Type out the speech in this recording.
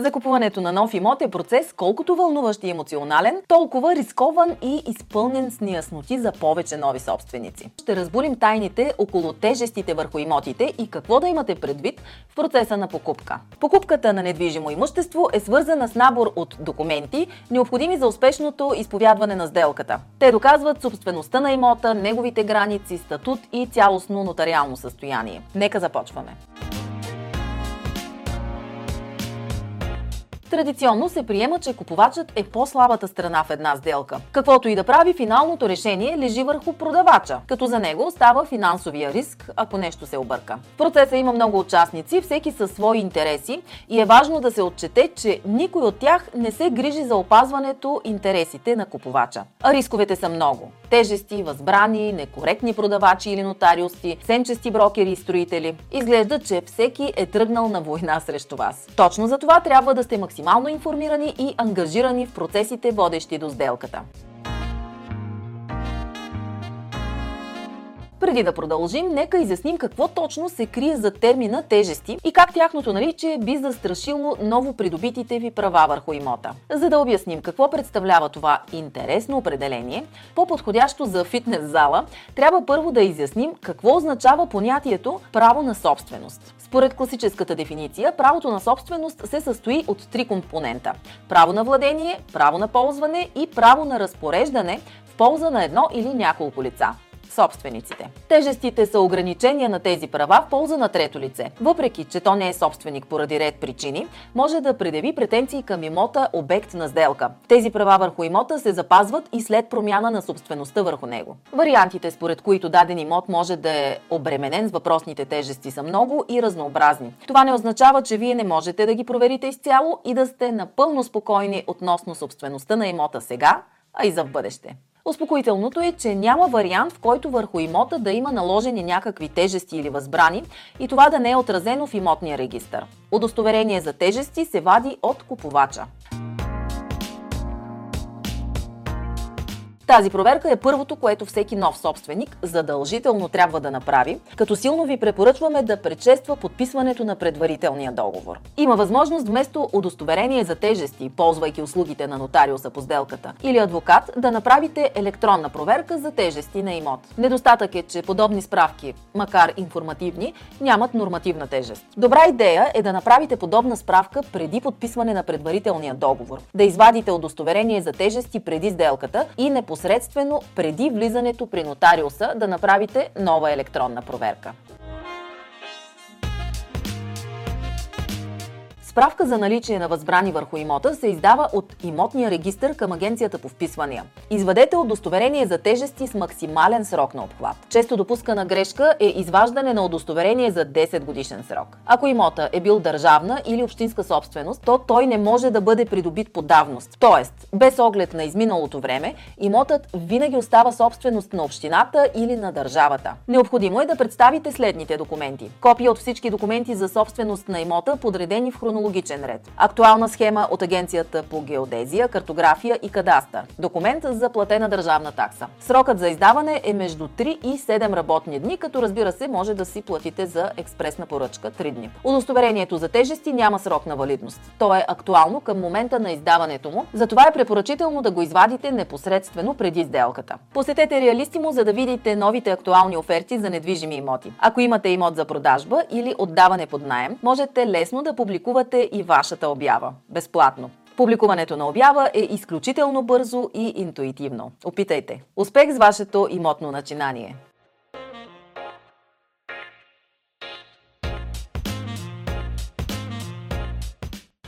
Закупуването на нов имот е процес колкото вълнуващ и емоционален, толкова рискован и изпълнен с неясноти за повече нови собственици. Ще разбулим тайните около тежестите върху имотите и какво да имате предвид в процеса на покупка. Покупката на недвижимо имущество е свързана с набор от документи, необходими за успешното изповядване на сделката. Те доказват собствеността на имота, неговите граници, статут и цялостно нотариално състояние. Нека започваме. Традиционно се приема, че купувачът е по-слабата страна в една сделка. Каквото и да прави, финалното решение лежи върху продавача, като за него остава финансовия риск, ако нещо се обърка. В процеса има много участници, всеки със свои интереси и е важно да се отчете, че никой от тях не се грижи за опазването интересите на купувача. А рисковете са много. Тежести, възбрани, некоректни продавачи или нотариуси, сенчести брокери и строители. Изглежда, че всеки е тръгнал на война срещу вас. Точно за това трябва да сте максимално максимално информирани и ангажирани в процесите, водещи до сделката. Преди да продължим, нека изясним какво точно се крие за термина тежести и как тяхното наличие би застрашило ново придобитите ви права върху имота. За да обясним какво представлява това интересно определение, по-подходящо за фитнес зала, трябва първо да изясним какво означава понятието право на собственост. Според класическата дефиниция, правото на собственост се състои от три компонента – право на владение, право на ползване и право на разпореждане в полза на едно или няколко лица собствениците. Тежестите са ограничения на тези права в полза на трето лице. Въпреки, че то не е собственик поради ред причини, може да предяви претенции към имота обект на сделка. Тези права върху имота се запазват и след промяна на собствеността върху него. Вариантите, според които даден имот може да е обременен с въпросните тежести са много и разнообразни. Това не означава, че вие не можете да ги проверите изцяло и да сте напълно спокойни относно собствеността на имота сега, а и за в бъдеще. Успокоителното е, че няма вариант, в който върху имота да има наложени някакви тежести или възбрани и това да не е отразено в имотния регистр. Удостоверение за тежести се вади от купувача. Тази проверка е първото, което всеки нов собственик задължително трябва да направи, като силно ви препоръчваме да предшества подписването на предварителния договор. Има възможност вместо удостоверение за тежести, ползвайки услугите на нотариуса по сделката, или адвокат, да направите електронна проверка за тежести на имот. Недостатък е, че подобни справки, макар информативни, нямат нормативна тежест. Добра идея е да направите подобна справка преди подписване на предварителния договор, да извадите удостоверение за тежести преди сделката и не непосредствено преди влизането при нотариуса да направите нова електронна проверка. Справка за наличие на възбрани върху имота се издава от имотния регистр към Агенцията по вписвания. Извадете удостоверение за тежести с максимален срок на обхват. Често допускана грешка е изваждане на удостоверение за 10 годишен срок. Ако имота е бил държавна или общинска собственост, то той не може да бъде придобит по давност. Тоест, без оглед на изминалото време, имотът винаги остава собственост на общината или на държавата. Необходимо е да представите следните документи. Копия от всички документи за собственост на имота, подредени в хронология хронологичен ред. Актуална схема от Агенцията по геодезия, картография и кадастър. Документ за платена държавна такса. Срокът за издаване е между 3 и 7 работни дни, като разбира се може да си платите за експресна поръчка 3 дни. Удостоверението за тежести няма срок на валидност. То е актуално към момента на издаването му, затова е препоръчително да го извадите непосредствено преди сделката. Посетете Реалистимо, за да видите новите актуални оферти за недвижими имоти. Ако имате имот за продажба или отдаване под найем, можете лесно да публикувате публикувате и вашата обява. Безплатно. Публикуването на обява е изключително бързо и интуитивно. Опитайте! Успех с вашето имотно начинание!